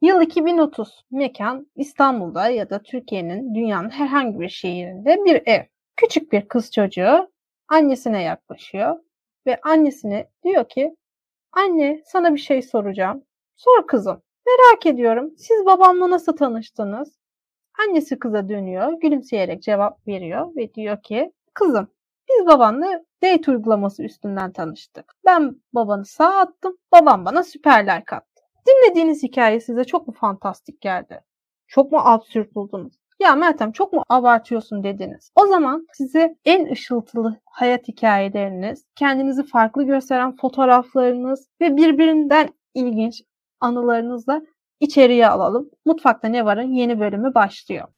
Yıl 2030. Mekan İstanbul'da ya da Türkiye'nin dünyanın herhangi bir şehrinde bir ev. Küçük bir kız çocuğu annesine yaklaşıyor ve annesine diyor ki Anne sana bir şey soracağım. Sor kızım. Merak ediyorum. Siz babamla nasıl tanıştınız? Annesi kıza dönüyor, gülümseyerek cevap veriyor ve diyor ki Kızım biz babanla date uygulaması üstünden tanıştık. Ben babanı sağ attım, babam bana süperler kattı. Dinlediğiniz hikaye size çok mu fantastik geldi? Çok mu absürt buldunuz? Ya Meltem çok mu abartıyorsun dediniz. O zaman size en ışıltılı hayat hikayeleriniz, kendinizi farklı gösteren fotoğraflarınız ve birbirinden ilginç anılarınızla içeriye alalım. Mutfakta ne varın yeni bölümü başlıyor.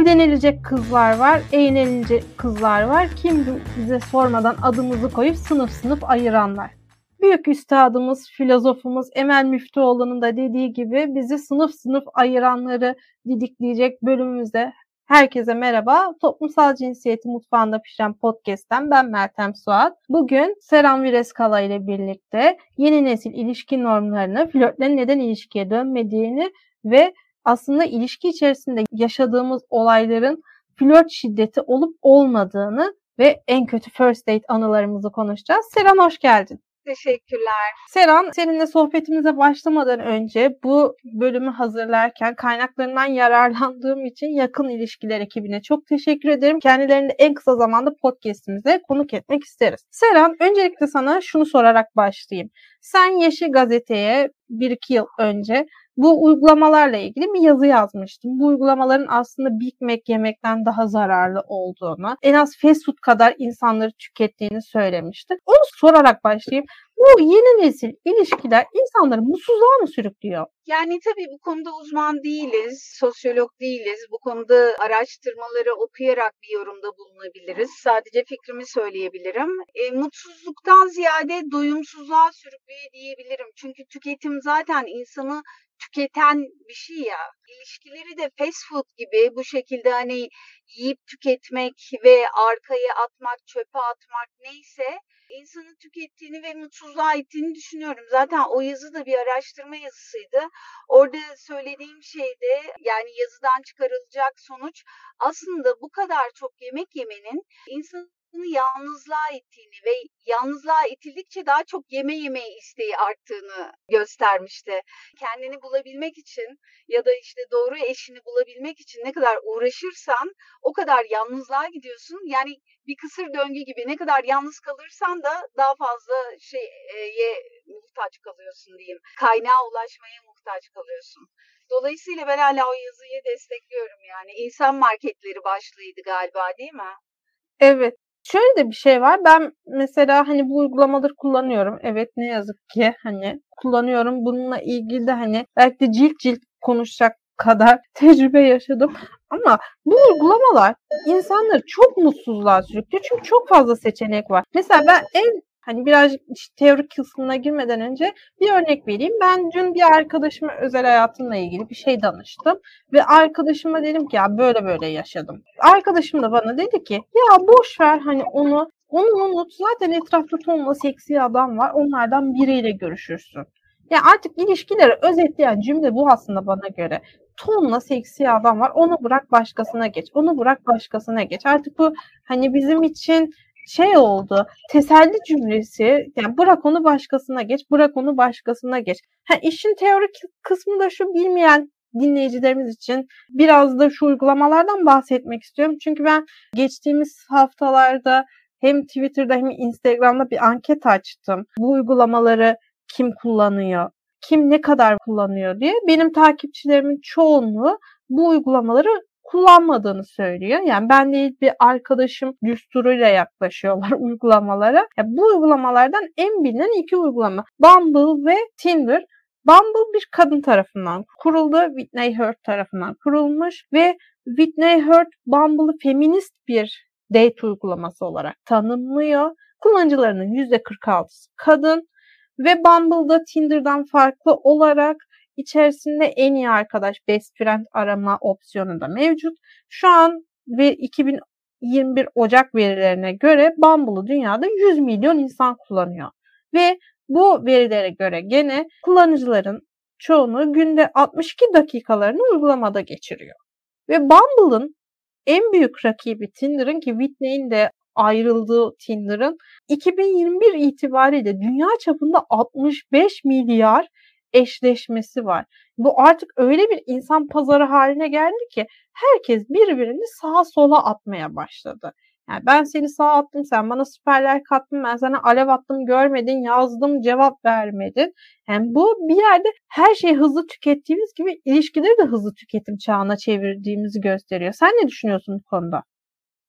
Evlenilecek kızlar var, eğlenilecek kızlar var. Kim bize sormadan adımızı koyup sınıf sınıf ayıranlar. Büyük üstadımız, filozofumuz Emel Müftüoğlu'nun da dediği gibi bizi sınıf sınıf ayıranları didikleyecek bölümümüzde Herkese merhaba. Toplumsal Cinsiyeti Mutfağında Pişen Podcast'ten ben Meltem Suat. Bugün Seram Vireskala ile birlikte yeni nesil ilişki normlarını, flörtlerin neden ilişkiye dönmediğini ve aslında ilişki içerisinde yaşadığımız olayların flört şiddeti olup olmadığını ve en kötü first date anılarımızı konuşacağız. Seran hoş geldin. Teşekkürler. Seran, seninle sohbetimize başlamadan önce bu bölümü hazırlarken kaynaklarından yararlandığım için yakın ilişkiler ekibine çok teşekkür ederim. Kendilerini en kısa zamanda podcastimize konuk etmek isteriz. Seran, öncelikle sana şunu sorarak başlayayım. Sen Yeşil Gazete'ye 1-2 yıl önce bu uygulamalarla ilgili bir yazı yazmıştım. Bu uygulamaların aslında Big Mac yemekten daha zararlı olduğunu, en az fast food kadar insanları tükettiğini söylemiştik. Onu sorarak başlayayım. Bu yeni nesil ilişkiler insanları mutsuzluğa mı sürüklüyor? Yani tabii bu konuda uzman değiliz, sosyolog değiliz. Bu konuda araştırmaları okuyarak bir yorumda bulunabiliriz. Sadece fikrimi söyleyebilirim. E, mutsuzluktan ziyade doyumsuzluğa sürüklüyor diyebilirim. Çünkü tüketim zaten insanı tüketen bir şey ya. İlişkileri de fast food gibi bu şekilde hani yiyip tüketmek ve arkaya atmak, çöpe atmak neyse insanı tükettiğini ve mutsuzluğa ittiğini düşünüyorum. Zaten o yazı da bir araştırma yazısıydı. Orada söylediğim şey de yani yazıdan çıkarılacak sonuç aslında bu kadar çok yemek yemenin insanın yalnızlığa ittiğini ve yalnızlığa itildikçe daha çok yeme yeme isteği arttığını göstermişti. Kendini bulabilmek için ya da işte doğru eşini bulabilmek için ne kadar uğraşırsan o kadar yalnızlığa gidiyorsun. Yani bir kısır döngü gibi ne kadar yalnız kalırsan da daha fazla şeye muhtaç kalıyorsun diyeyim. Kaynağa ulaşmaya muhtaç kalıyorsun. Dolayısıyla ben hala o yazıyı destekliyorum yani. İnsan marketleri başlığıydı galiba değil mi? Evet. Şöyle de bir şey var. Ben mesela hani bu uygulamaları kullanıyorum. Evet ne yazık ki hani kullanıyorum. Bununla ilgili de hani belki de cilt cilt konuşacak kadar tecrübe yaşadım. Ama bu uygulamalar insanları çok mutsuzluğa sürüklüyor. Çünkü çok fazla seçenek var. Mesela ben en Hani işte teorik kısmına girmeden önce bir örnek vereyim. Ben dün bir arkadaşıma özel hayatımla ilgili bir şey danıştım. Ve arkadaşıma dedim ki ya böyle böyle yaşadım. Arkadaşım da bana dedi ki ya boş ver hani onu onu unut. Zaten etrafta tonla seksi adam var. Onlardan biriyle görüşürsün. Yani artık ilişkileri özetleyen cümle bu aslında bana göre. Tonla seksi adam var. Onu bırak başkasına geç. Onu bırak başkasına geç. Artık bu hani bizim için şey oldu. Teselli cümlesi yani bırak onu başkasına geç, bırak onu başkasına geç. Ha, işin teorik kısmı da şu bilmeyen dinleyicilerimiz için biraz da şu uygulamalardan bahsetmek istiyorum. Çünkü ben geçtiğimiz haftalarda hem Twitter'da hem Instagram'da bir anket açtım. Bu uygulamaları kim kullanıyor? Kim ne kadar kullanıyor diye. Benim takipçilerimin çoğunluğu bu uygulamaları kullanmadığını söylüyor. Yani ben değil bir arkadaşım düsturuyla yaklaşıyorlar uygulamalara. Yani bu uygulamalardan en bilinen iki uygulama Bumble ve Tinder. Bumble bir kadın tarafından kuruldu. Whitney Hurt tarafından kurulmuş ve Whitney Hurt Bumble'ı feminist bir date uygulaması olarak tanımlıyor. Kullanıcılarının %46'sı kadın ve Bumble'da Tinder'dan farklı olarak içerisinde en iyi arkadaş best friend arama opsiyonu da mevcut. Şu an ve 2021 Ocak verilerine göre Bumble'ı dünyada 100 milyon insan kullanıyor. Ve bu verilere göre gene kullanıcıların çoğunu günde 62 dakikalarını uygulamada geçiriyor. Ve Bumble'ın en büyük rakibi Tinder'ın ki Whitney'in de ayrıldığı Tinder'ın 2021 itibariyle dünya çapında 65 milyar eşleşmesi var. Bu artık öyle bir insan pazarı haline geldi ki herkes birbirini sağa sola atmaya başladı. Yani ben seni sağa attım, sen bana süperler kattın, ben sana alev attım, görmedin, yazdım, cevap vermedin. Yani bu bir yerde her şeyi hızlı tükettiğimiz gibi ilişkileri de hızlı tüketim çağına çevirdiğimizi gösteriyor. Sen ne düşünüyorsun bu konuda?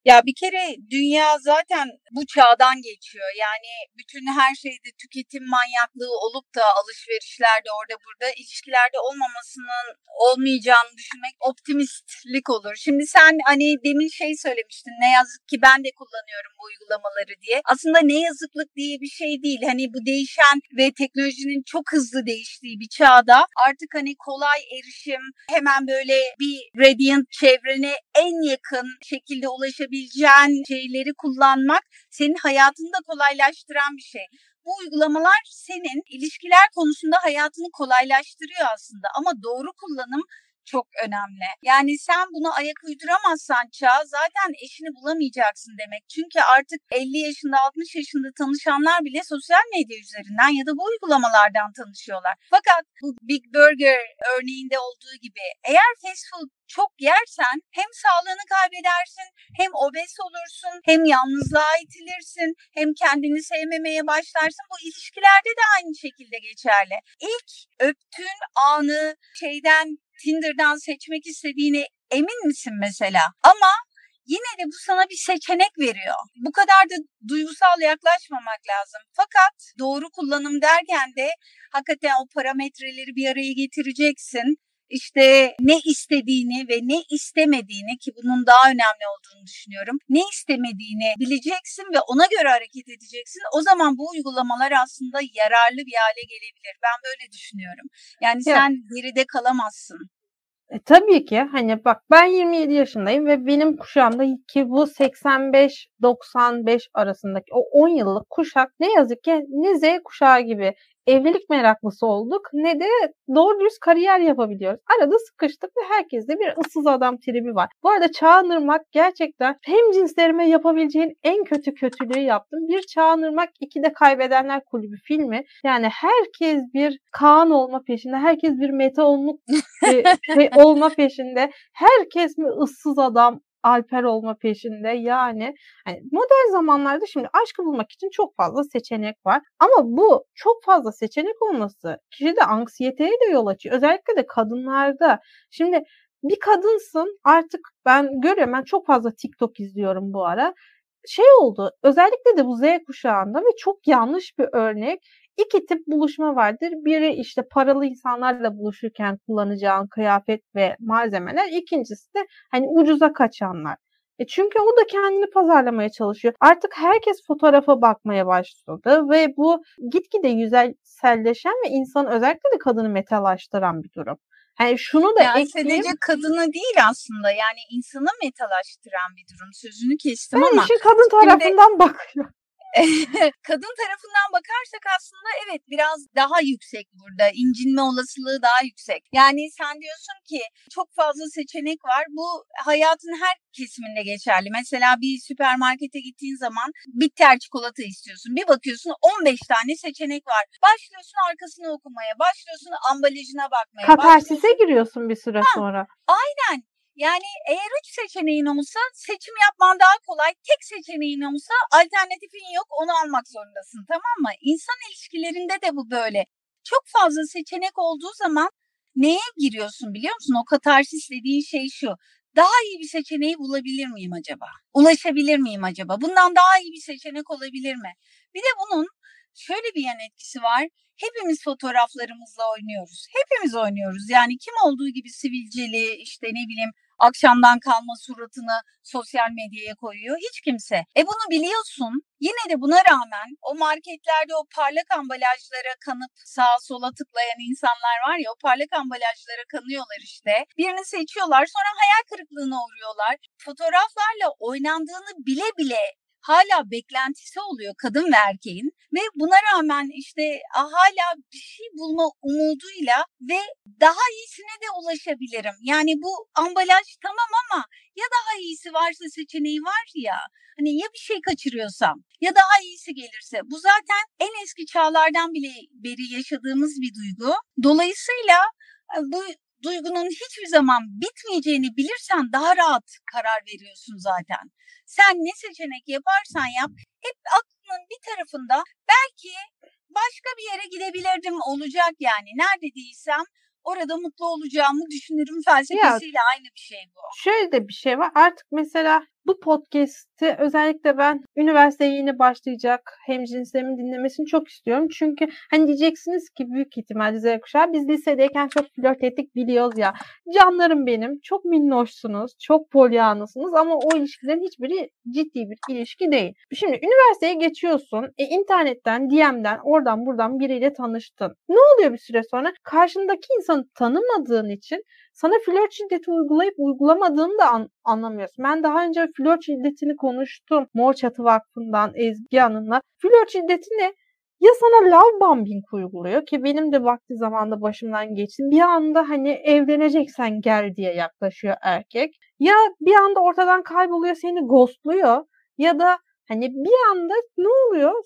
Ya bir kere dünya zaten bu çağdan geçiyor. Yani bütün her şeyde tüketim manyaklığı olup da alışverişlerde orada burada ilişkilerde olmamasının olmayacağını düşünmek optimistlik olur. Şimdi sen hani demin şey söylemiştin ne yazık ki ben de kullanıyorum bu uygulamaları diye. Aslında ne yazıklık diye bir şey değil. Hani bu değişen ve teknolojinin çok hızlı değiştiği bir çağda artık hani kolay erişim hemen böyle bir radiant çevrene en yakın şekilde ulaşabilir kullanabileceğin şeyleri kullanmak senin hayatını da kolaylaştıran bir şey. Bu uygulamalar senin ilişkiler konusunda hayatını kolaylaştırıyor aslında ama doğru kullanım çok önemli. Yani sen bunu ayak uyduramazsan çağ zaten eşini bulamayacaksın demek. Çünkü artık 50 yaşında 60 yaşında tanışanlar bile sosyal medya üzerinden ya da bu uygulamalardan tanışıyorlar. Fakat bu Big Burger örneğinde olduğu gibi eğer fast food çok yersen hem sağlığını kaybedersin, hem obez olursun, hem yalnızlığa itilirsin, hem kendini sevmemeye başlarsın. Bu ilişkilerde de aynı şekilde geçerli. İlk öptüğün anı şeyden Tinder'dan seçmek istediğine emin misin mesela? Ama yine de bu sana bir seçenek veriyor. Bu kadar da duygusal yaklaşmamak lazım. Fakat doğru kullanım derken de hakikaten o parametreleri bir araya getireceksin işte ne istediğini ve ne istemediğini ki bunun daha önemli olduğunu düşünüyorum. Ne istemediğini bileceksin ve ona göre hareket edeceksin. O zaman bu uygulamalar aslında yararlı bir hale gelebilir. Ben böyle düşünüyorum. Yani sen evet. geride kalamazsın. E, tabii ki hani bak ben 27 yaşındayım ve benim kuşağımda ki bu 85-95 arasındaki o 10 yıllık kuşak ne yazık ki ne Z kuşağı gibi evlilik meraklısı olduk ne de doğru dürüst kariyer yapabiliyoruz. Arada sıkıştık ve herkeste bir ıssız adam tribi var. Bu arada Çağınırmak gerçekten hem cinslerime yapabileceğin en kötü kötülüğü yaptım. Bir Çağınırmak iki de Kaybedenler Kulübü filmi. Yani herkes bir Kaan olma peşinde, herkes bir meta olmak şey olma peşinde. Herkes mi ıssız adam, Alper olma peşinde. Yani hani modern zamanlarda şimdi aşkı bulmak için çok fazla seçenek var. Ama bu çok fazla seçenek olması kişide anksiyeteye de yol açıyor. Özellikle de kadınlarda. Şimdi bir kadınsın artık ben görüyorum ben çok fazla TikTok izliyorum bu ara. Şey oldu özellikle de bu Z kuşağında ve çok yanlış bir örnek İki tip buluşma vardır. Biri işte paralı insanlarla buluşurken kullanacağın kıyafet ve malzemeler. İkincisi de hani ucuza kaçanlar. E çünkü o da kendini pazarlamaya çalışıyor. Artık herkes fotoğrafa bakmaya başladı ve bu gitgide yüzeyselleşen ve insan özellikle de kadını metalaştıran bir durum. Hani şunu da yani ekleyeyim. Sadece kadını değil aslında yani insanı metalaştıran bir durum. Sözünü kestim ben ama. işin kadın tarafından şimdi, bakıyor. kadın tarafından bakarsak aslında evet biraz daha yüksek burada. İncinme olasılığı daha yüksek. Yani sen diyorsun ki çok fazla seçenek var. Bu hayatın her kesiminde geçerli. Mesela bir süpermarkete gittiğin zaman bitter çikolata istiyorsun. Bir bakıyorsun 15 tane seçenek var. Başlıyorsun arkasını okumaya, başlıyorsun ambalajına bakmaya. Katarsise giriyorsun bir süre ha, sonra. Aynen. Yani eğer üç seçeneğin olsa seçim yapman daha kolay. Tek seçeneğin olsa alternatifin yok onu almak zorundasın tamam mı? İnsan ilişkilerinde de bu böyle. Çok fazla seçenek olduğu zaman neye giriyorsun biliyor musun? O katarsis dediğin şey şu. Daha iyi bir seçeneği bulabilir miyim acaba? Ulaşabilir miyim acaba? Bundan daha iyi bir seçenek olabilir mi? Bir de bunun şöyle bir yan etkisi var. Hepimiz fotoğraflarımızla oynuyoruz. Hepimiz oynuyoruz. Yani kim olduğu gibi sivilceli, işte ne bileyim akşamdan kalma suratını sosyal medyaya koyuyor? Hiç kimse. E bunu biliyorsun. Yine de buna rağmen o marketlerde o parlak ambalajlara kanıp sağa sola tıklayan insanlar var ya o parlak ambalajlara kanıyorlar işte. Birini seçiyorlar sonra hayal kırıklığına uğruyorlar. Fotoğraflarla oynandığını bile bile hala beklentisi oluyor kadın ve erkeğin ve buna rağmen işte hala bir şey bulma umuduyla ve daha iyisine de ulaşabilirim. Yani bu ambalaj tamam ama ya daha iyisi varsa seçeneği var ya hani ya bir şey kaçırıyorsam ya daha iyisi gelirse bu zaten en eski çağlardan bile beri yaşadığımız bir duygu. Dolayısıyla e, bu duygunun hiçbir zaman bitmeyeceğini bilirsen daha rahat karar veriyorsun zaten. Sen ne seçenek yaparsan yap hep aklının bir tarafında belki başka bir yere gidebilirdim olacak yani. Nerede değilsem orada mutlu olacağımı düşünürüm felsefesiyle ya, aynı bir şey bu. Şöyle de bir şey var. Artık mesela bu podcast'i özellikle ben üniversiteye yeni başlayacak hemcinslerimin dinlemesini çok istiyorum. Çünkü hani diyeceksiniz ki büyük ihtimalle Z kuşağı biz lisedeyken çok flört ettik biliyoruz ya. Canlarım benim. Çok minnoşsunuz. Çok polyanlısınız ama o ilişkilerin hiçbiri ciddi bir ilişki değil. Şimdi üniversiteye geçiyorsun. E, internetten, DM'den, oradan buradan biriyle tanıştın. Ne oluyor bir süre sonra? Karşındaki insanı tanımadığın için sana flört şiddeti uygulayıp uygulamadığını da an- anlamıyorsun. Ben daha önce flört şiddetini konuştum. Mor Çatı Vakfı'ndan Ezgi Hanım'la. Flört şiddeti ne? Ya sana love bombing uyguluyor ki benim de vakti zamanda başımdan geçti. Bir anda hani evleneceksen gel diye yaklaşıyor erkek. Ya bir anda ortadan kayboluyor seni ghostluyor. Ya da hani bir anda ne oluyor?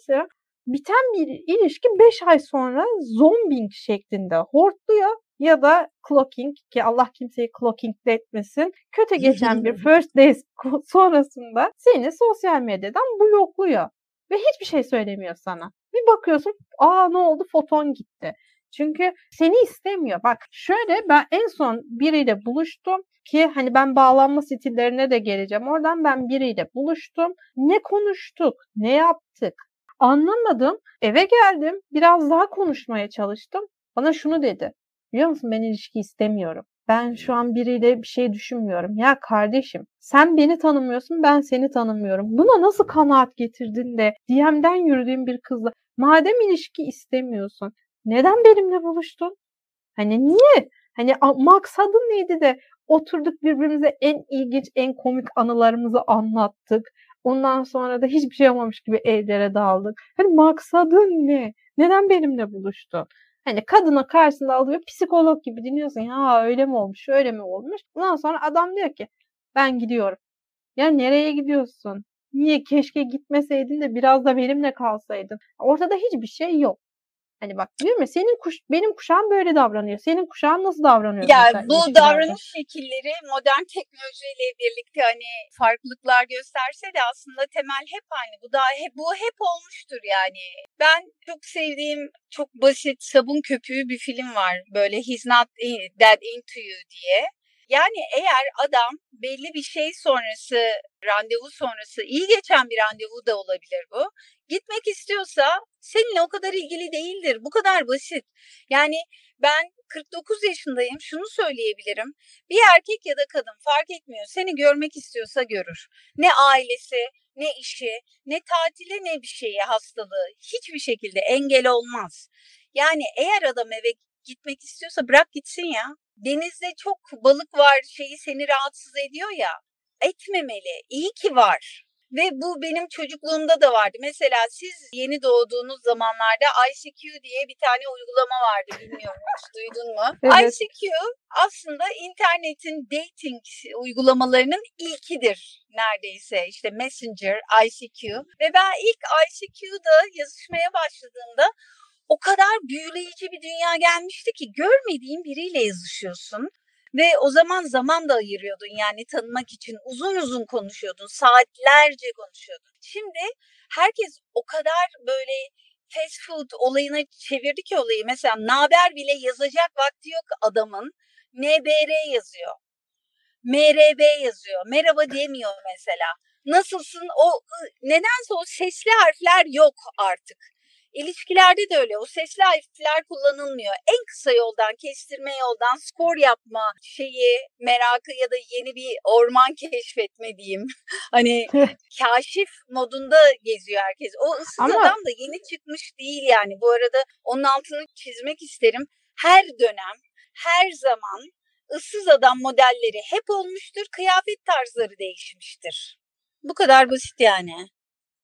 Biten bir ilişki 5 ay sonra zombing şeklinde hortluyor ya da clocking ki Allah kimseyi clocking etmesin. Kötü geçen bir first days sonrasında seni sosyal medyadan blokluyor ve hiçbir şey söylemiyor sana. Bir bakıyorsun aa ne oldu foton gitti. Çünkü seni istemiyor. Bak şöyle ben en son biriyle buluştum ki hani ben bağlanma stillerine de geleceğim. Oradan ben biriyle buluştum. Ne konuştuk, ne yaptık anlamadım. Eve geldim biraz daha konuşmaya çalıştım. Bana şunu dedi. Biliyor musun ben ilişki istemiyorum. Ben şu an biriyle bir şey düşünmüyorum. Ya kardeşim sen beni tanımıyorsun ben seni tanımıyorum. Buna nasıl kanaat getirdin de DM'den yürüdüğün bir kızla madem ilişki istemiyorsun neden benimle buluştun? Hani niye? Hani maksadın neydi de oturduk birbirimize en ilginç, en komik anılarımızı anlattık. Ondan sonra da hiçbir şey olmamış gibi evlere dağıldık. Hani maksadın ne? Neden benimle buluştun? Hani kadına karşısında alıyor psikolog gibi dinliyorsun. Ya öyle mi olmuş, öyle mi olmuş? Ondan sonra adam diyor ki ben gidiyorum. Ya nereye gidiyorsun? Niye keşke gitmeseydin de biraz da benimle kalsaydın. Ortada hiçbir şey yok. Hani bak diyor mu senin kuş benim kuşağım böyle davranıyor. Senin kuşağın nasıl davranıyor? Ya bu davranış şekilleri modern teknolojiyle birlikte hani farklılıklar gösterse de aslında temel hep aynı. Bu da hep bu hep olmuştur yani. Ben çok sevdiğim çok basit sabun köpüğü bir film var. Böyle He's Not Dead Into You diye. Yani eğer adam belli bir şey sonrası, randevu sonrası, iyi geçen bir randevu da olabilir bu. Gitmek istiyorsa seninle o kadar ilgili değildir. Bu kadar basit. Yani ben 49 yaşındayım. Şunu söyleyebilirim. Bir erkek ya da kadın fark etmiyor. Seni görmek istiyorsa görür. Ne ailesi, ne işi, ne tatili, ne bir şeye hastalığı hiçbir şekilde engel olmaz. Yani eğer adam eve gitmek istiyorsa bırak gitsin ya. Denizde çok balık var şeyi seni rahatsız ediyor ya. Etmemeli. İyi ki var. Ve bu benim çocukluğumda da vardı. Mesela siz yeni doğduğunuz zamanlarda ICQ diye bir tane uygulama vardı. Bilmiyorum hiç duydun mu? Evet. ICQ aslında internetin dating uygulamalarının ilkidir neredeyse. İşte Messenger, ICQ. Ve ben ilk ICQ'da yazışmaya başladığımda o kadar büyüleyici bir dünya gelmişti ki görmediğin biriyle yazışıyorsun. Ve o zaman zaman da ayırıyordun yani tanımak için uzun uzun konuşuyordun, saatlerce konuşuyordun. Şimdi herkes o kadar böyle fast food olayına çevirdi ki olayı. Mesela naber bile yazacak vakti yok adamın. NBR yazıyor. MRB yazıyor. Merhaba demiyor mesela. Nasılsın? O nedense o sesli harfler yok artık. İlişkilerde de öyle. O sesli harfler kullanılmıyor. En kısa yoldan, kestirme yoldan skor yapma şeyi, merakı ya da yeni bir orman keşfetme diyeyim. hani kaşif modunda geziyor herkes. O ıssız Ama... adam da yeni çıkmış değil yani. Bu arada onun altını çizmek isterim. Her dönem, her zaman ıssız adam modelleri hep olmuştur. Kıyafet tarzları değişmiştir. Bu kadar basit yani.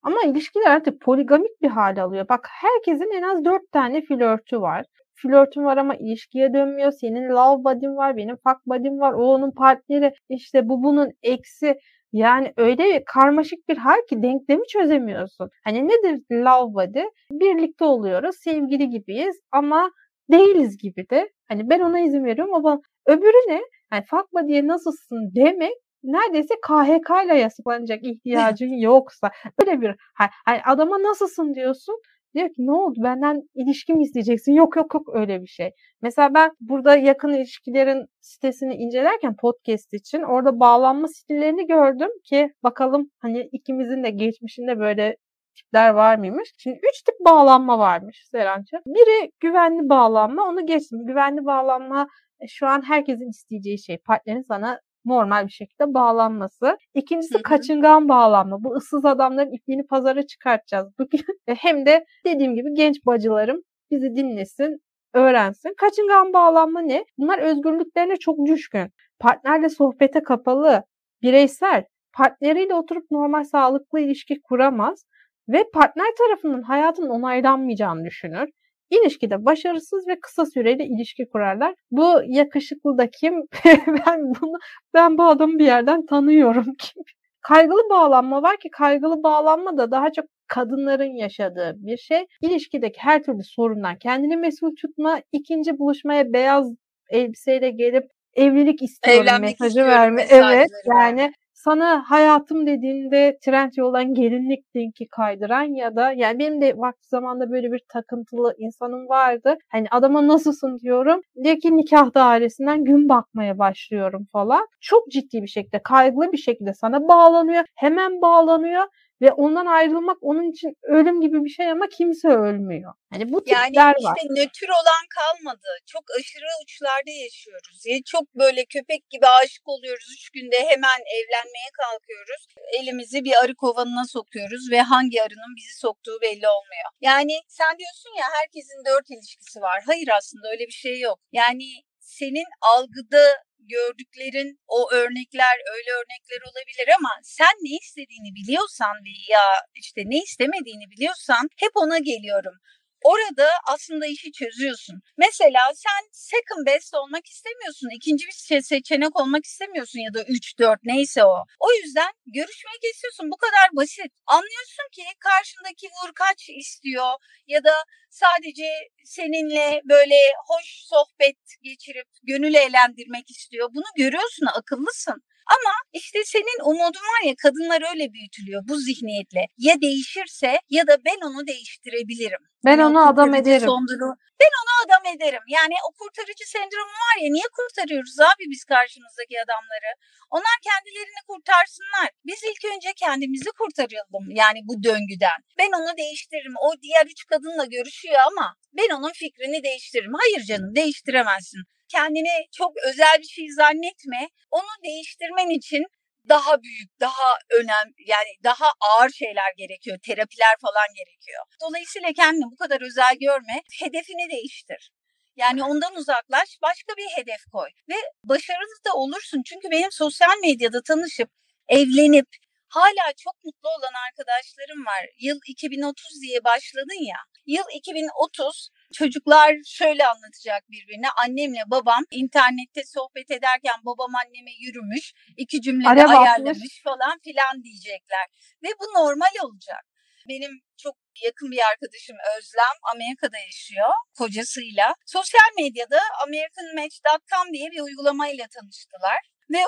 Ama ilişkiler artık poligamik bir hal alıyor. Bak herkesin en az dört tane flörtü var. Flörtüm var ama ilişkiye dönmüyor. Senin love body'm var, benim fuck body'm var. O onun partneri, işte bu bunun eksi. Yani öyle karmaşık bir hal ki denklemi çözemiyorsun. Hani nedir love body? Birlikte oluyoruz, sevgili gibiyiz ama değiliz gibi de. Hani ben ona izin veriyorum ama öbürü ne? Yani fuck body'ye nasılsın demek neredeyse KHK ile yasaklanacak ihtiyacın yoksa öyle bir hani adama nasılsın diyorsun diyor ki ne oldu benden ilişki mi isteyeceksin yok yok yok öyle bir şey. Mesela ben burada yakın ilişkilerin sitesini incelerken podcast için orada bağlanma stillerini gördüm ki bakalım hani ikimizin de geçmişinde böyle tipler var mıymış? Şimdi üç tip bağlanma varmış Seranç'a. Biri güvenli bağlanma onu geçtim. Güvenli bağlanma e, şu an herkesin isteyeceği şey. Partnerin sana normal bir şekilde bağlanması. İkincisi Hı-hı. kaçıngan bağlanma. Bu ıssız adamların ipliğini pazara çıkartacağız. Bugün e, hem de dediğim gibi genç bacılarım bizi dinlesin, öğrensin. Kaçıngan bağlanma ne? Bunlar özgürlüklerine çok düşkün. Partnerle sohbete kapalı, bireysel, partneriyle oturup normal sağlıklı ilişki kuramaz ve partner tarafından hayatın onaylanmayacağını düşünür. İlişkide başarısız ve kısa süreli ilişki kurarlar. Bu yakışıklı da kim? ben bunu ben bu adamı bir yerden tanıyorum kim? Kaygılı bağlanma var ki kaygılı bağlanma da daha çok kadınların yaşadığı bir şey. İlişkideki her türlü sorundan kendini mesul tutma, ikinci buluşmaya beyaz elbiseyle gelip evlilik istiyorum Evlenmek mesajı verme. Evet yani sana hayatım dediğinde trend yoldan gelinlik linki kaydıran ya da yani benim de vakti zamanda böyle bir takıntılı insanım vardı. Hani adama nasılsın diyorum. Diyor ki nikah dairesinden gün bakmaya başlıyorum falan. Çok ciddi bir şekilde kaygılı bir şekilde sana bağlanıyor. Hemen bağlanıyor ve ondan ayrılmak onun için ölüm gibi bir şey ama kimse ölmüyor. Hani bu tipler yani var. Yani işte nötr olan kalmadı. Çok aşırı uçlarda yaşıyoruz. Ya çok böyle köpek gibi aşık oluyoruz. Üç günde hemen evlenmeye kalkıyoruz. Elimizi bir arı kovanına sokuyoruz ve hangi arının bizi soktuğu belli olmuyor. Yani sen diyorsun ya herkesin dört ilişkisi var. Hayır aslında öyle bir şey yok. Yani senin algıda gördüklerin o örnekler öyle örnekler olabilir ama sen ne istediğini biliyorsan ya işte ne istemediğini biliyorsan hep ona geliyorum. Orada aslında işi çözüyorsun. Mesela sen second best olmak istemiyorsun. ikinci bir seçenek olmak istemiyorsun ya da 3 4 neyse o. O yüzden görüşmeyi kesiyorsun. Bu kadar basit. Anlıyorsun ki karşındaki vurkaç istiyor ya da sadece seninle böyle hoş sohbet geçirip gönül eğlendirmek istiyor. Bunu görüyorsun, akıllısın. Ama işte senin umudun var ya kadınlar öyle büyütülüyor bu zihniyetle. Ya değişirse ya da ben onu değiştirebilirim. Ben yani onu adam ederim. Sonduru, ben onu adam ederim. Yani o kurtarıcı sendromu var ya niye kurtarıyoruz abi biz karşımızdaki adamları? Onlar kendilerini kurtarsınlar. Biz ilk önce kendimizi kurtaralım yani bu döngüden. Ben onu değiştiririm. O diğer üç kadınla görüşüyor ama ben onun fikrini değiştiririm. Hayır canım değiştiremezsin kendini çok özel bir şey zannetme. Onu değiştirmen için daha büyük, daha önem yani daha ağır şeyler gerekiyor. Terapiler falan gerekiyor. Dolayısıyla kendini bu kadar özel görme. Hedefini değiştir. Yani ondan uzaklaş, başka bir hedef koy ve başarılı da olursun. Çünkü benim sosyal medyada tanışıp evlenip hala çok mutlu olan arkadaşlarım var. Yıl 2030 diye başladın ya. Yıl 2030 Çocuklar şöyle anlatacak birbirine. Annemle babam internette sohbet ederken babam anneme yürümüş, iki cümlede Araba ayarlamış atmış. falan filan diyecekler. Ve bu normal olacak. Benim çok yakın bir arkadaşım Özlem Amerika'da yaşıyor kocasıyla. Sosyal medyada americanmatch.com diye bir uygulamayla tanıştılar. Ve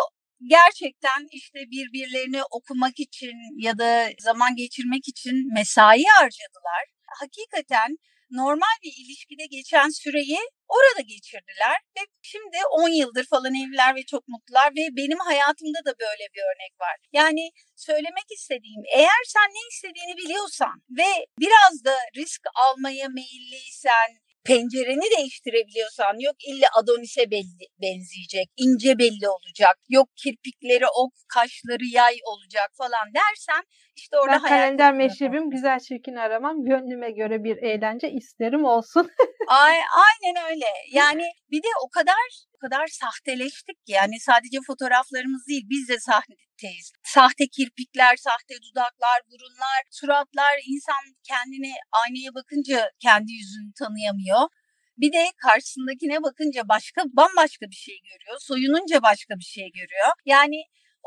gerçekten işte birbirlerini okumak için ya da zaman geçirmek için mesai harcadılar. Hakikaten normal bir ilişkide geçen süreyi orada geçirdiler ve şimdi 10 yıldır falan evliler ve çok mutlular ve benim hayatımda da böyle bir örnek var. Yani söylemek istediğim eğer sen ne istediğini biliyorsan ve biraz da risk almaya meyilliysen pencereni değiştirebiliyorsan yok illa Adonis'e belli, benzeyecek, ince belli olacak, yok kirpikleri ok, kaşları yay olacak falan dersen işte orada ben kalender meşrebim güzel çirkin aramam. Gönlüme göre bir eğlence isterim olsun. Aynen öyle. Yani bir de o kadar kadar sahteleştik ki yani sadece fotoğraflarımız değil biz de sahteyiz. Sahte kirpikler, sahte dudaklar, burunlar, suratlar insan kendini aynaya bakınca kendi yüzünü tanıyamıyor. Bir de karşısındakine bakınca başka bambaşka bir şey görüyor. Soyununca başka bir şey görüyor. Yani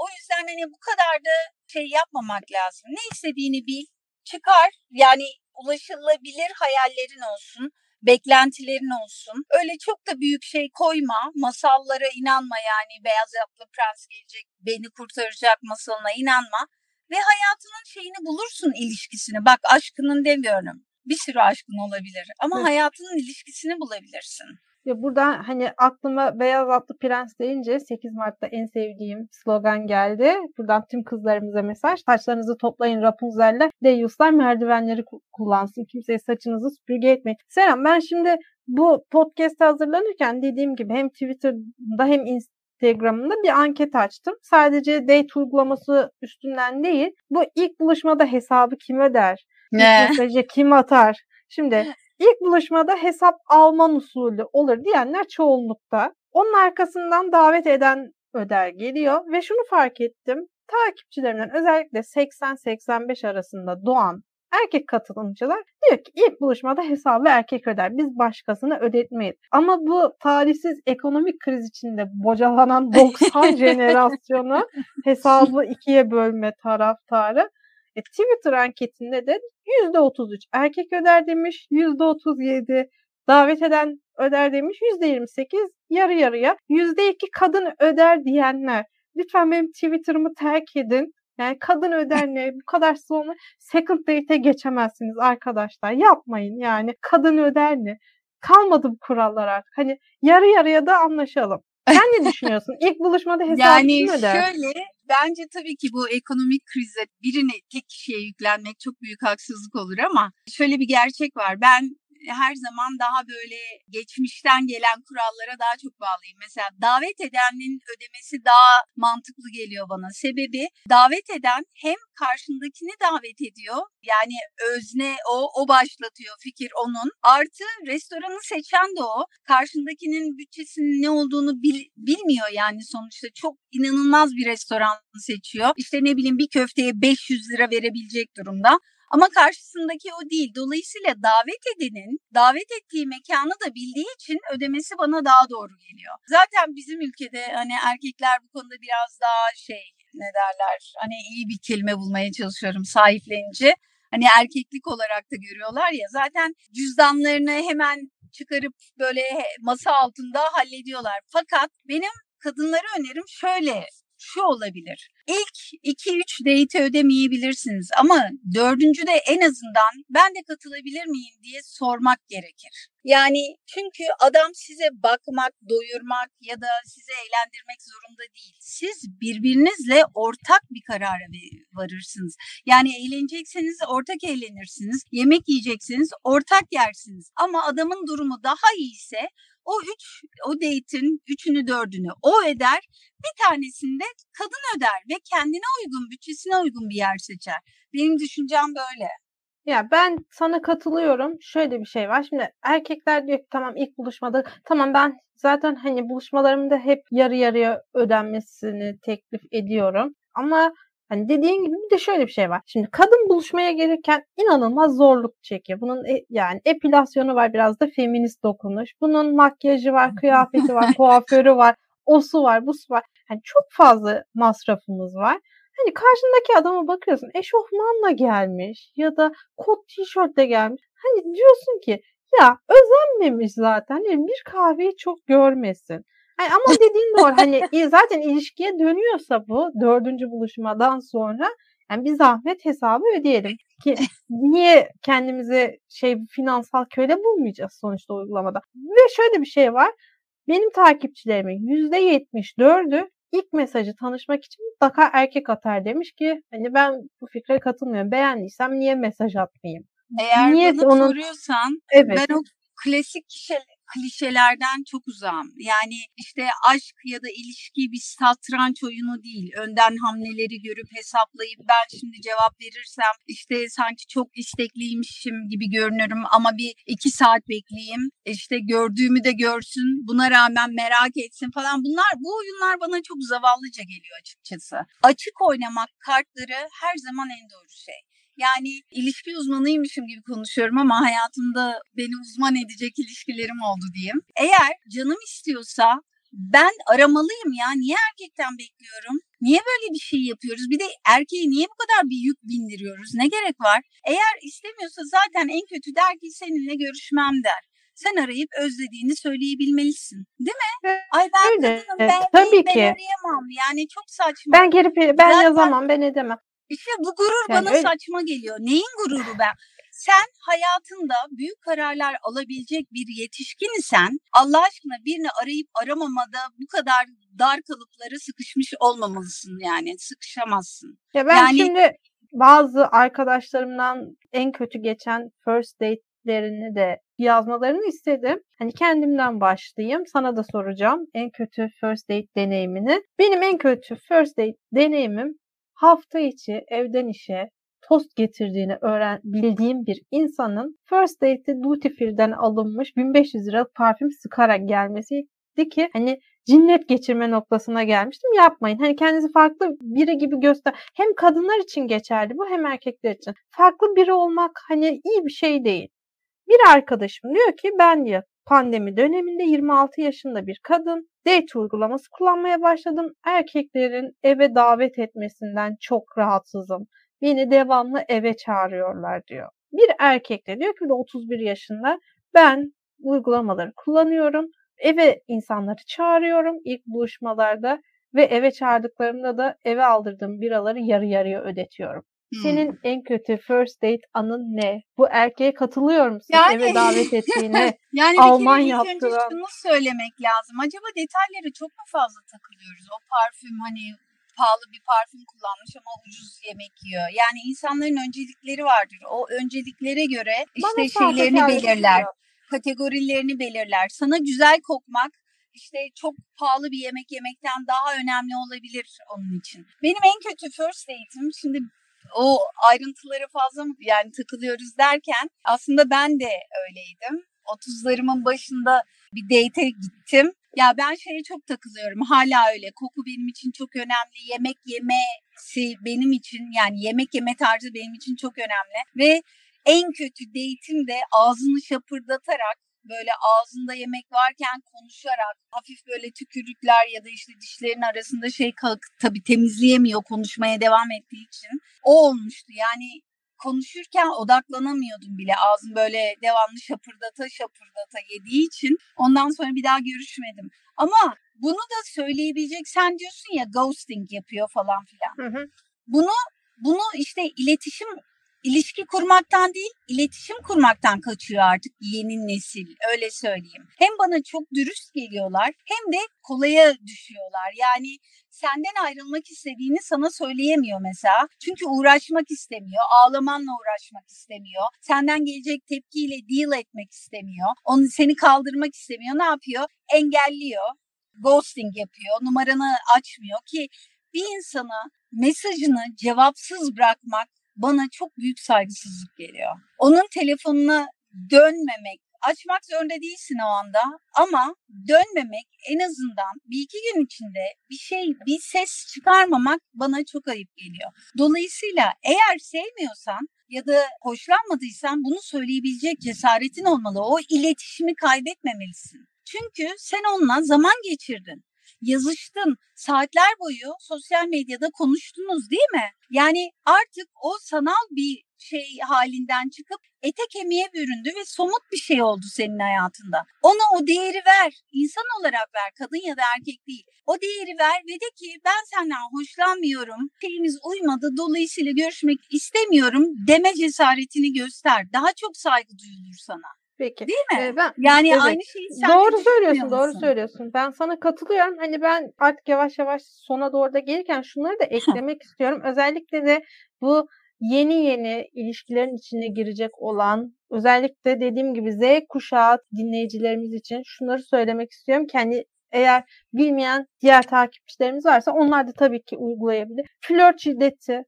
o yüzden hani bu kadar da şey yapmamak lazım. Ne istediğini bil, çıkar. Yani ulaşılabilir hayallerin olsun, beklentilerin olsun. Öyle çok da büyük şey koyma, masallara inanma yani beyaz yatlı prens gelecek, beni kurtaracak masalına inanma. Ve hayatının şeyini bulursun ilişkisini. Bak aşkının demiyorum. Bir sürü aşkın olabilir ama hayatının ilişkisini bulabilirsin. Ya burada hani aklıma Beyaz Atlı Prens deyince 8 Mart'ta en sevdiğim slogan geldi. Buradan tüm kızlarımıza mesaj. Saçlarınızı toplayın Rapunzel'le. Deyyuslar merdivenleri kullansın. Kimseye saçınızı süpürge etmeyin. Selam ben şimdi bu podcast hazırlanırken dediğim gibi hem Twitter'da hem Instagram'da bir anket açtım. Sadece date uygulaması üstünden değil. Bu ilk buluşmada hesabı kim öder? Ne? Mesajı kim atar? Şimdi İlk buluşmada hesap alman usulü olur diyenler çoğunlukta. Onun arkasından davet eden öder geliyor ve şunu fark ettim. Takipçilerimden özellikle 80-85 arasında doğan erkek katılımcılar diyor ki ilk buluşmada hesabı erkek öder. Biz başkasına ödetmeyiz. Ama bu talihsiz ekonomik kriz içinde bocalanan 90 jenerasyonu hesabı ikiye bölme taraftarı. E, Twitter anketinde de %33 erkek öder demiş, %37 davet eden öder demiş, %28 yarı yarıya, %2 kadın öder diyenler. Lütfen benim Twitter'ımı terk edin. Yani kadın öder ne? Bu kadar sonra second date'e geçemezsiniz arkadaşlar. Yapmayın yani. Kadın öder ne? Kalmadı bu kurallar artık. Hani yarı yarıya da anlaşalım. Sen ne düşünüyorsun? İlk buluşmada hesabı yani kim öder? Yani şöyle bence tabii ki bu ekonomik krize birini tek kişiye yüklenmek çok büyük haksızlık olur ama şöyle bir gerçek var. Ben her zaman daha böyle geçmişten gelen kurallara daha çok bağlıyım. Mesela davet edenin ödemesi daha mantıklı geliyor bana. Sebebi davet eden hem karşındakini davet ediyor. Yani özne o, o başlatıyor fikir onun. Artı restoranı seçen de o. Karşındakinin bütçesinin ne olduğunu bil, bilmiyor yani sonuçta. Çok inanılmaz bir restoran seçiyor. İşte ne bileyim bir köfteye 500 lira verebilecek durumda. Ama karşısındaki o değil. Dolayısıyla davet edenin davet ettiği mekanı da bildiği için ödemesi bana daha doğru geliyor. Zaten bizim ülkede hani erkekler bu konuda biraz daha şey ne derler hani iyi bir kelime bulmaya çalışıyorum sahiplenici. Hani erkeklik olarak da görüyorlar ya zaten cüzdanlarını hemen çıkarıp böyle masa altında hallediyorlar. Fakat benim kadınlara önerim şöyle şu olabilir. İlk 2-3 date ödemeyebilirsiniz ama dördüncüde en azından ben de katılabilir miyim diye sormak gerekir. Yani çünkü adam size bakmak, doyurmak ya da size eğlendirmek zorunda değil. Siz birbirinizle ortak bir karara varırsınız. Yani eğlenecekseniz ortak eğlenirsiniz. Yemek yiyeceksiniz ortak yersiniz. Ama adamın durumu daha iyiyse o üç, o date'in üçünü dördünü o öder. Bir tanesinde kadın öder ve kendine uygun, bütçesine uygun bir yer seçer. Benim düşüncem böyle. Ya ben sana katılıyorum. Şöyle bir şey var. Şimdi erkekler diyor ki tamam ilk buluşmada tamam ben zaten hani buluşmalarımda hep yarı yarıya ödenmesini teklif ediyorum. Ama Hani dediğin gibi bir de şöyle bir şey var. Şimdi kadın buluşmaya gelirken inanılmaz zorluk çekiyor. Bunun e, yani epilasyonu var biraz da feminist dokunuş. Bunun makyajı var, kıyafeti var, kuaförü var, osu var, busu var. Yani çok fazla masrafımız var. Hani karşındaki adama bakıyorsun eşofmanla gelmiş ya da kot tişörtle gelmiş. Hani diyorsun ki ya özenmemiş zaten. Yani bir kahveyi çok görmesin. Yani ama dediğin doğru. Hani zaten ilişkiye dönüyorsa bu dördüncü buluşmadan sonra Yani bir zahmet hesabı ödeyelim ki niye kendimize şey finansal köle bulmayacağız sonuçta uygulamada. Ve şöyle bir şey var. Benim takipçilerimin %74'ü ilk mesajı tanışmak için mutlaka erkek atar demiş ki hani ben bu fikre katılmıyorum. Beğendiysem niye mesaj atmayayım? Eğer niye bana onun... soruyorsan evet. ben o klasik kişi, klişelerden çok uzağım. Yani işte aşk ya da ilişki bir satranç oyunu değil. Önden hamleleri görüp hesaplayıp ben şimdi cevap verirsem işte sanki çok istekliymişim gibi görünürüm ama bir iki saat bekleyeyim. İşte gördüğümü de görsün. Buna rağmen merak etsin falan. Bunlar bu oyunlar bana çok zavallıca geliyor açıkçası. Açık oynamak kartları her zaman en doğru şey. Yani ilişki uzmanıymışım gibi konuşuyorum ama hayatımda beni uzman edecek ilişkilerim oldu diyeyim. Eğer canım istiyorsa ben aramalıyım ya. Niye erkekten bekliyorum? Niye böyle bir şey yapıyoruz? Bir de erkeğe niye bu kadar bir yük bindiriyoruz? Ne gerek var? Eğer istemiyorsa zaten en kötü der ki seninle görüşmem der. Sen arayıp özlediğini söyleyebilmelisin. Değil mi? Ay ben Öyle. kadınım ben, Tabii ben, ki. ben arayamam. Yani çok saçma. Ben gelip ben zaten, yazamam ben edemem. İşte bu gurur yani bana öyle... saçma geliyor. Neyin gururu ben? Sen hayatında büyük kararlar alabilecek bir yetişkin isen Allah aşkına birini arayıp aramamada bu kadar dar kalıpları sıkışmış olmamalısın yani sıkışamazsın. Ya ben yani... şimdi bazı arkadaşlarımdan en kötü geçen first date'lerini de yazmalarını istedim. Hani kendimden başlayayım. Sana da soracağım en kötü first date deneyimini. Benim en kötü first date deneyimim hafta içi evden işe tost getirdiğini öğren bildiğim bir insanın first date'de duty free'den alınmış 1500 lira parfüm sıkarak gelmesiydi ki hani cinnet geçirme noktasına gelmiştim. Yapmayın. Hani kendinizi farklı biri gibi göster. Hem kadınlar için geçerli bu hem erkekler için. Farklı biri olmak hani iyi bir şey değil. Bir arkadaşım diyor ki ben diyor pandemi döneminde 26 yaşında bir kadın date uygulaması kullanmaya başladım. Erkeklerin eve davet etmesinden çok rahatsızım. Beni devamlı eve çağırıyorlar diyor. Bir erkek de diyor ki 31 yaşında ben uygulamaları kullanıyorum. Eve insanları çağırıyorum ilk buluşmalarda ve eve çağırdıklarımda da eve aldırdığım biraları yarı yarıya ödetiyorum. Hmm. Senin en kötü first date anın ne? Bu erkeğe katılıyor musun yani, eve davet ettiğine? yani Alman bir kere ilk önce şunu söylemek lazım. Acaba detaylara çok mu fazla takılıyoruz? O parfüm hani pahalı bir parfüm kullanmış ama ucuz yemek yiyor. Yani insanların öncelikleri vardır. O önceliklere göre işte Bana şeylerini belirler. Kategorilerini belirler. Sana güzel kokmak işte çok pahalı bir yemek yemekten daha önemli olabilir onun için. Benim en kötü first date'im şimdi o ayrıntılara fazla mı yani takılıyoruz derken aslında ben de öyleydim. 30'larımın başında bir date gittim. Ya ben şeye çok takılıyorum. Hala öyle. Koku benim için çok önemli. Yemek yemesi benim için yani yemek yeme tarzı benim için çok önemli. Ve en kötü date'im de ağzını şapırdatarak böyle ağzında yemek varken konuşarak hafif böyle tükürükler ya da işte dişlerin arasında şey kalk tabii temizleyemiyor konuşmaya devam ettiği için. O olmuştu yani konuşurken odaklanamıyordum bile. Ağzım böyle devamlı şapırdata şapırdata yediği için ondan sonra bir daha görüşmedim. Ama bunu da söyleyebilecek sen diyorsun ya ghosting yapıyor falan filan. Hı hı. Bunu bunu işte iletişim ilişki kurmaktan değil, iletişim kurmaktan kaçıyor artık yeni nesil. Öyle söyleyeyim. Hem bana çok dürüst geliyorlar hem de kolaya düşüyorlar. Yani senden ayrılmak istediğini sana söyleyemiyor mesela. Çünkü uğraşmak istemiyor, ağlamanla uğraşmak istemiyor. Senden gelecek tepkiyle deal etmek istemiyor. Onu seni kaldırmak istemiyor. Ne yapıyor? Engelliyor. Ghosting yapıyor. Numaranı açmıyor ki bir insana mesajını cevapsız bırakmak bana çok büyük saygısızlık geliyor. Onun telefonuna dönmemek, açmak zorunda değilsin o anda ama dönmemek en azından bir iki gün içinde bir şey, bir ses çıkarmamak bana çok ayıp geliyor. Dolayısıyla eğer sevmiyorsan ya da hoşlanmadıysan bunu söyleyebilecek cesaretin olmalı. O iletişimi kaybetmemelisin. Çünkü sen onunla zaman geçirdin. Yazıştın. Saatler boyu sosyal medyada konuştunuz değil mi? Yani artık o sanal bir şey halinden çıkıp ete kemiğe büründü ve somut bir şey oldu senin hayatında. Ona o değeri ver. İnsan olarak ver. Kadın ya da erkek değil. O değeri ver ve de ki ben senden hoşlanmıyorum. Şeyimiz uymadı. Dolayısıyla görüşmek istemiyorum deme cesaretini göster. Daha çok saygı duyulur sana. Peki. Değil mi? Ee, ben, yani evet. aynı şeyi sen Doğru söylüyorsun, doğru söylüyorsun. Ben sana katılıyorum. Hani ben artık yavaş yavaş sona doğru da gelirken şunları da eklemek istiyorum. Özellikle de bu yeni yeni ilişkilerin içine girecek olan özellikle dediğim gibi Z kuşağı dinleyicilerimiz için şunları söylemek istiyorum hani eğer bilmeyen diğer takipçilerimiz varsa onlar da tabii ki uygulayabilir. Flört şiddeti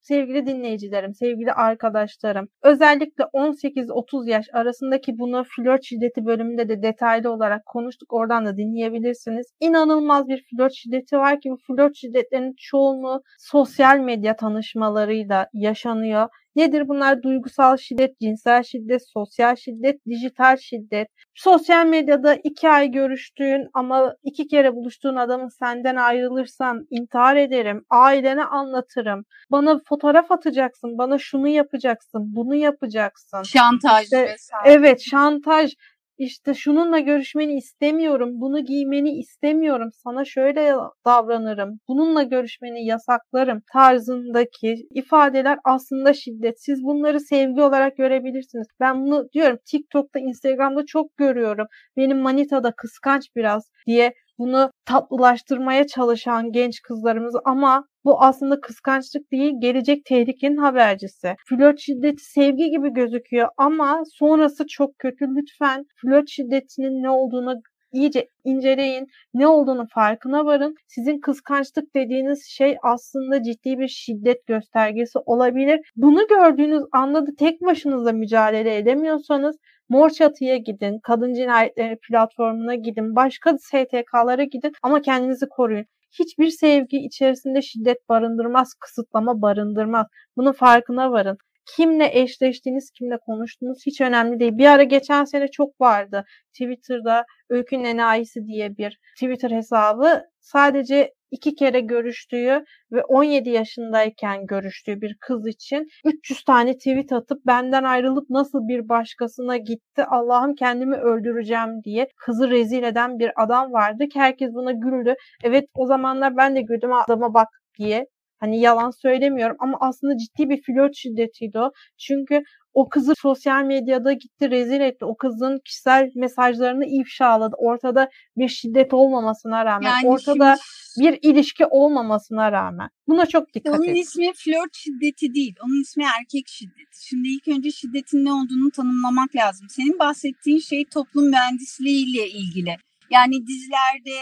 sevgili dinleyicilerim, sevgili arkadaşlarım özellikle 18-30 yaş arasındaki bunu flört şiddeti bölümünde de detaylı olarak konuştuk. Oradan da dinleyebilirsiniz. İnanılmaz bir flört şiddeti var ki bu flört şiddetlerinin çoğunluğu sosyal medya tanışmalarıyla yaşanıyor. Nedir bunlar? Duygusal şiddet, cinsel şiddet, sosyal şiddet, dijital şiddet. Sosyal medyada iki ay görüştüğün ama iki kere buluştuğun adamın senden ayrılırsam intihar ederim, ailene anlatırım. Bana fotoğraf atacaksın, bana şunu yapacaksın, bunu yapacaksın. Şantaj İşte, vesaire. Evet, şantaj. İşte şununla görüşmeni istemiyorum, bunu giymeni istemiyorum, sana şöyle davranırım, bununla görüşmeni yasaklarım tarzındaki ifadeler aslında şiddet. Siz bunları sevgi olarak görebilirsiniz. Ben bunu diyorum TikTok'ta, Instagram'da çok görüyorum. Benim manitada kıskanç biraz diye bunu tatlılaştırmaya çalışan genç kızlarımız ama bu aslında kıskançlık değil, gelecek tehlikenin habercisi. Flört şiddeti sevgi gibi gözüküyor ama sonrası çok kötü. Lütfen flört şiddetinin ne olduğunu iyice inceleyin. Ne olduğunu farkına varın. Sizin kıskançlık dediğiniz şey aslında ciddi bir şiddet göstergesi olabilir. Bunu gördüğünüz anda da tek başınıza mücadele edemiyorsanız Mor Çatı'ya gidin, kadın cinayetleri platformuna gidin, başka STK'lara gidin ama kendinizi koruyun. Hiçbir sevgi içerisinde şiddet barındırmaz, kısıtlama barındırmaz. Bunun farkına varın. Kimle eşleştiğiniz, kimle konuştuğunuz hiç önemli değil. Bir ara geçen sene çok vardı. Twitter'da Öykü'nün Enayisi diye bir Twitter hesabı sadece iki kere görüştüğü ve 17 yaşındayken görüştüğü bir kız için 300 tane tweet atıp benden ayrılıp nasıl bir başkasına gitti Allah'ım kendimi öldüreceğim diye kızı rezil eden bir adam vardı ki herkes buna güldü. Evet o zamanlar ben de güldüm adama bak diye. Hani yalan söylemiyorum ama aslında ciddi bir flört şiddetiydi o. Çünkü o kızı sosyal medyada gitti rezil etti. O kızın kişisel mesajlarını ifşaladı. Ortada bir şiddet olmamasına rağmen, Yani ortada şimdi bir ilişki olmamasına rağmen. Buna çok dikkat onun edin. ismi flört şiddeti değil. Onun ismi erkek şiddeti. Şimdi ilk önce şiddetin ne olduğunu tanımlamak lazım. Senin bahsettiğin şey toplum mühendisliğiyle ilgili. Yani dizilerde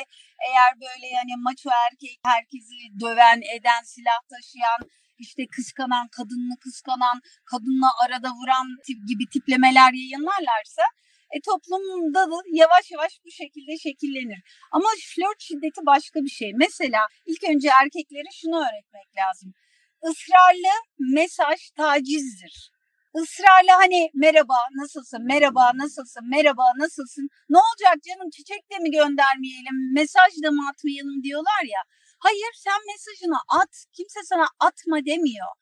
eğer böyle yani maço erkek herkesi döven, eden, silah taşıyan, işte kıskanan, kadınını kıskanan, kadınla arada vuran tip gibi tiplemeler yayınlarlarsa e, toplumda da yavaş yavaş bu şekilde şekillenir. Ama flört şiddeti başka bir şey. Mesela ilk önce erkeklere şunu öğretmek lazım. Israrlı mesaj tacizdir. Israrla hani merhaba nasılsın, merhaba nasılsın, merhaba nasılsın. Ne olacak canım çiçek de mi göndermeyelim, mesaj da mı atmayalım diyorlar ya. Hayır sen mesajını at, kimse sana atma demiyor.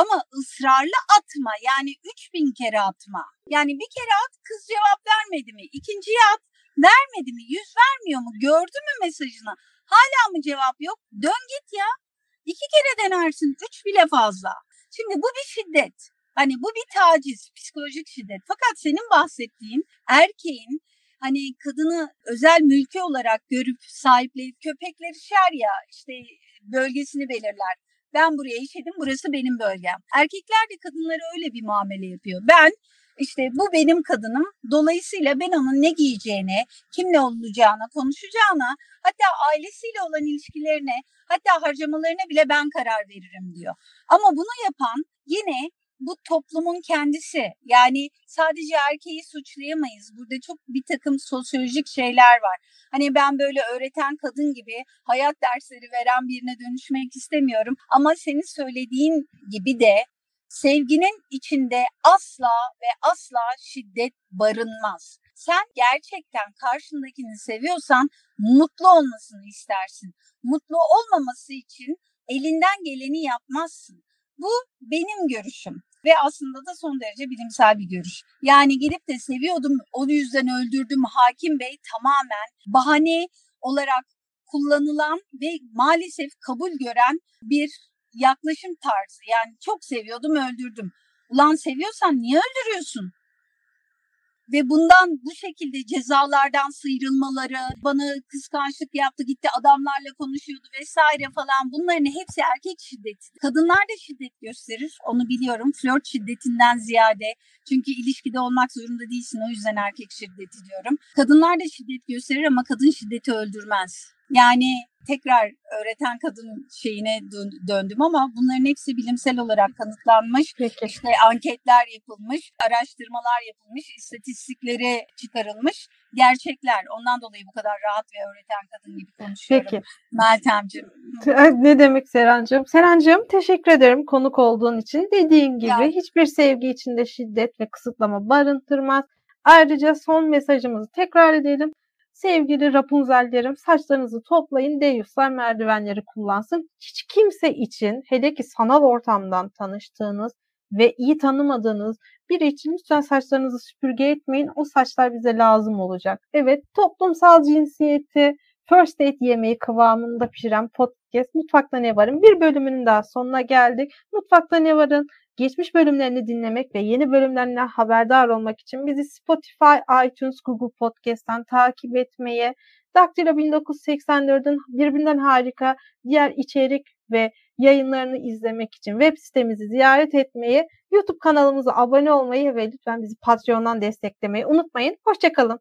Ama ısrarlı atma yani 3000 kere atma. Yani bir kere at kız cevap vermedi mi? İkinciye at vermedi mi? Yüz vermiyor mu? Gördü mü mesajını? Hala mı cevap yok? Dön git ya. İki kere denersin. Üç bile fazla. Şimdi bu bir şiddet. Hani bu bir taciz, psikolojik şiddet. Fakat senin bahsettiğin erkeğin hani kadını özel mülkü olarak görüp sahipleyip köpekler işer ya işte bölgesini belirler. Ben buraya işedim, burası benim bölgem. Erkekler de kadınlara öyle bir muamele yapıyor. Ben işte bu benim kadınım. Dolayısıyla ben onun ne giyeceğine, kimle olacağına, konuşacağına, hatta ailesiyle olan ilişkilerine, hatta harcamalarına bile ben karar veririm diyor. Ama bunu yapan yine bu toplumun kendisi. Yani sadece erkeği suçlayamayız. Burada çok bir takım sosyolojik şeyler var. Hani ben böyle öğreten kadın gibi hayat dersleri veren birine dönüşmek istemiyorum. Ama senin söylediğin gibi de sevginin içinde asla ve asla şiddet barınmaz. Sen gerçekten karşındakini seviyorsan mutlu olmasını istersin. Mutlu olmaması için elinden geleni yapmazsın. Bu benim görüşüm ve aslında da son derece bilimsel bir görüş. Yani gelip de seviyordum, o yüzden öldürdüm Hakim Bey tamamen bahane olarak kullanılan ve maalesef kabul gören bir yaklaşım tarzı. Yani çok seviyordum, öldürdüm. Ulan seviyorsan niye öldürüyorsun? Ve bundan bu şekilde cezalardan sıyrılmaları, bana kıskançlık yaptı, gitti adamlarla konuşuyordu vesaire falan bunların hepsi erkek şiddeti. Kadınlar da şiddet gösterir, onu biliyorum. Flört şiddetinden ziyade çünkü ilişkide olmak zorunda değilsin o yüzden erkek şiddeti diyorum. Kadınlar da şiddet gösterir ama kadın şiddeti öldürmez. Yani tekrar öğreten kadın şeyine döndüm ama bunların hepsi bilimsel olarak kanıtlanmış. Peki. İşte anketler yapılmış, araştırmalar yapılmış, istatistikleri çıkarılmış gerçekler. Ondan dolayı bu kadar rahat ve öğreten kadın gibi konuşuyorum. Peki. Meltemciğim. Ne demek Serencığım? Serencığım teşekkür ederim konuk olduğun için. Dediğin gibi yani. hiçbir sevgi içinde şiddet ve kısıtlama barındırmaz. Ayrıca son mesajımızı tekrar edelim. Sevgili Rapunzellerim saçlarınızı toplayın deyyuslar merdivenleri kullansın. Hiç kimse için hele ki sanal ortamdan tanıştığınız ve iyi tanımadığınız biri için lütfen saçlarınızı süpürge etmeyin. O saçlar bize lazım olacak. Evet toplumsal cinsiyeti First Date yemeği kıvamında pişiren podcast Mutfakta Ne Var'ın bir bölümünün daha sonuna geldik. Mutfakta Ne Var'ın Geçmiş bölümlerini dinlemek ve yeni bölümlerden haberdar olmak için bizi Spotify, iTunes, Google Podcast'tan takip etmeye, Daktilo 1984'ün birbirinden harika diğer içerik ve yayınlarını izlemek için web sitemizi ziyaret etmeyi, YouTube kanalımıza abone olmayı ve lütfen bizi Patreon'dan desteklemeyi unutmayın. Hoşçakalın.